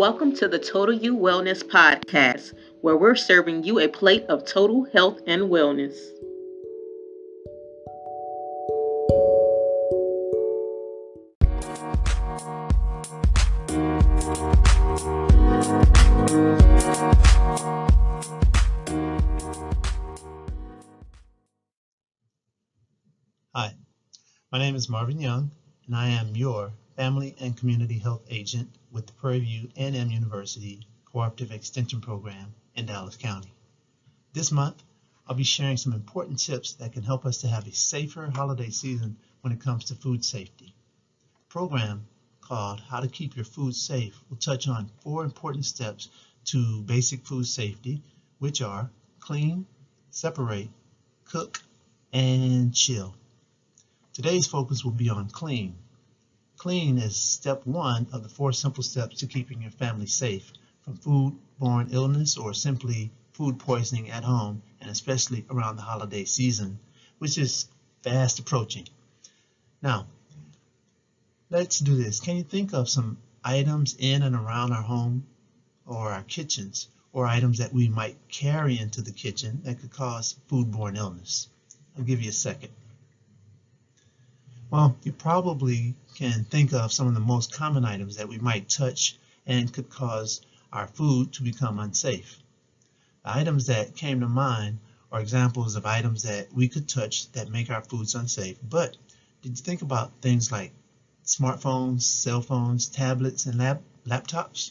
Welcome to the Total You Wellness Podcast, where we're serving you a plate of total health and wellness. Hi, my name is Marvin Young, and I am your Family and Community Health Agent with the Prairie View A&M University Cooperative Extension Program in Dallas County. This month, I'll be sharing some important tips that can help us to have a safer holiday season when it comes to food safety. The program called How to Keep Your Food Safe will touch on four important steps to basic food safety, which are clean, separate, cook, and chill. Today's focus will be on clean. Clean is step one of the four simple steps to keeping your family safe from food-borne illness or simply food poisoning at home and especially around the holiday season, which is fast approaching. Now, let's do this. Can you think of some items in and around our home or our kitchens or items that we might carry into the kitchen that could cause foodborne illness? I'll give you a second. Well, you probably can think of some of the most common items that we might touch and could cause our food to become unsafe. The items that came to mind are examples of items that we could touch that make our foods unsafe. But did you think about things like smartphones, cell phones, tablets, and lap laptops?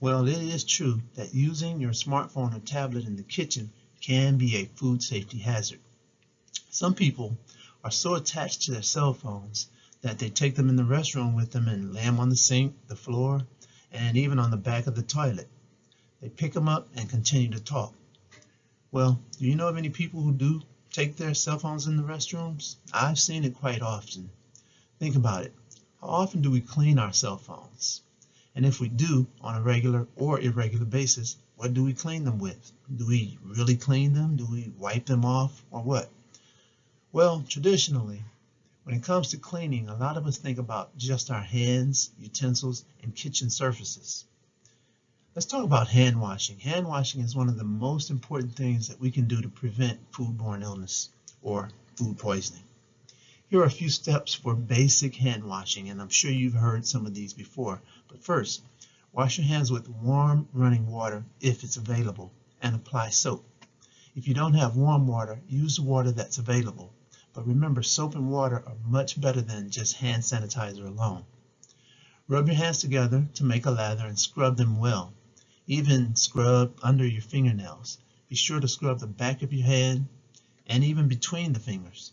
Well, it is true that using your smartphone or tablet in the kitchen can be a food safety hazard. Some people are so attached to their cell phones that they take them in the restroom with them and lay them on the sink, the floor, and even on the back of the toilet. They pick them up and continue to talk. Well, do you know of any people who do take their cell phones in the restrooms? I've seen it quite often. Think about it. How often do we clean our cell phones? And if we do on a regular or irregular basis, what do we clean them with? Do we really clean them? Do we wipe them off or what? Well, traditionally, when it comes to cleaning, a lot of us think about just our hands, utensils, and kitchen surfaces. Let's talk about hand washing. Hand washing is one of the most important things that we can do to prevent foodborne illness or food poisoning. Here are a few steps for basic hand washing, and I'm sure you've heard some of these before. But first, wash your hands with warm running water if it's available, and apply soap. If you don't have warm water, use the water that's available. But remember, soap and water are much better than just hand sanitizer alone. Rub your hands together to make a lather and scrub them well. Even scrub under your fingernails. Be sure to scrub the back of your hand and even between the fingers.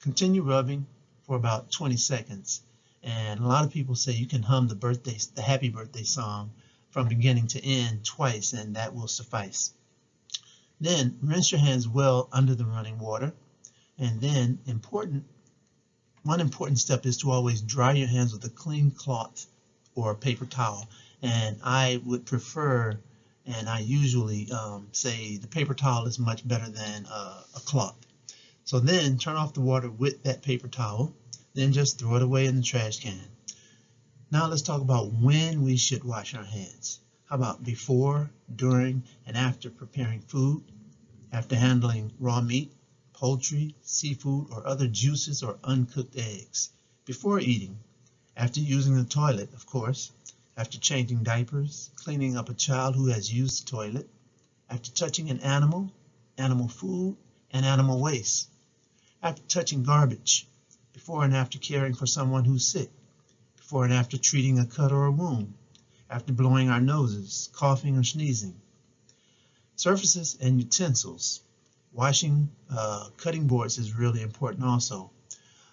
Continue rubbing for about 20 seconds. And a lot of people say you can hum the birthday, the happy birthday song from beginning to end twice and that will suffice. Then rinse your hands well under the running water and then important, one important step is to always dry your hands with a clean cloth or a paper towel. And I would prefer, and I usually um, say the paper towel is much better than a cloth. So then turn off the water with that paper towel, then just throw it away in the trash can. Now let's talk about when we should wash our hands. How about before, during, and after preparing food, after handling raw meat, poultry, seafood, or other juices or uncooked eggs. Before eating, after using the toilet, of course, after changing diapers, cleaning up a child who has used the toilet, after touching an animal, animal food, and animal waste, after touching garbage, before and after caring for someone who's sick, before and after treating a cut or a wound, after blowing our noses, coughing or sneezing. Surfaces and utensils washing uh, cutting boards is really important also.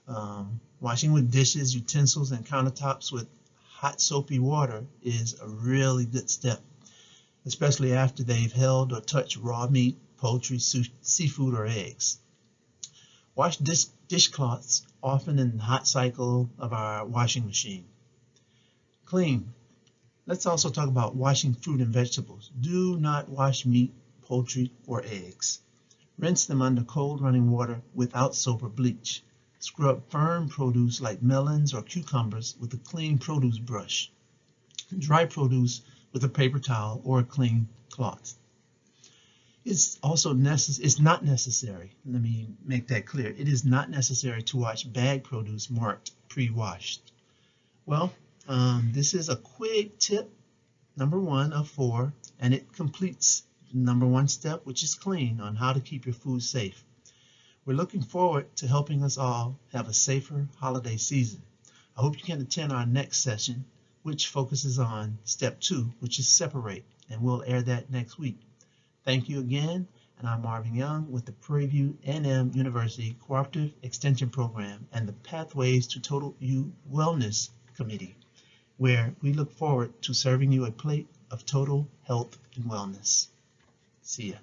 Um, washing with dishes, utensils, and countertops with hot soapy water is a really good step, especially after they've held or touched raw meat, poultry, seafood, or eggs. Wash dish dishcloths often in the hot cycle of our washing machine. Clean. Let's also talk about washing fruit and vegetables. Do not wash meat, poultry, or eggs. Rinse them under cold running water without soap or bleach. Scrub firm produce like melons or cucumbers with a clean produce brush. dry produce with a paper towel or a clean cloth. It's also necessary, it's not necessary, let me make that clear. It is not necessary to wash bag produce marked pre-washed. Well, um, this is a quick tip, number one of four, and it completes number one step, which is clean, on how to keep your food safe. We're looking forward to helping us all have a safer holiday season. I hope you can attend our next session, which focuses on step two, which is separate, and we'll air that next week. Thank you again, and I'm Marvin Young with the Prairie View A&M University Cooperative Extension Program and the Pathways to Total You Wellness Committee, where we look forward to serving you a plate of total health and wellness. See ya.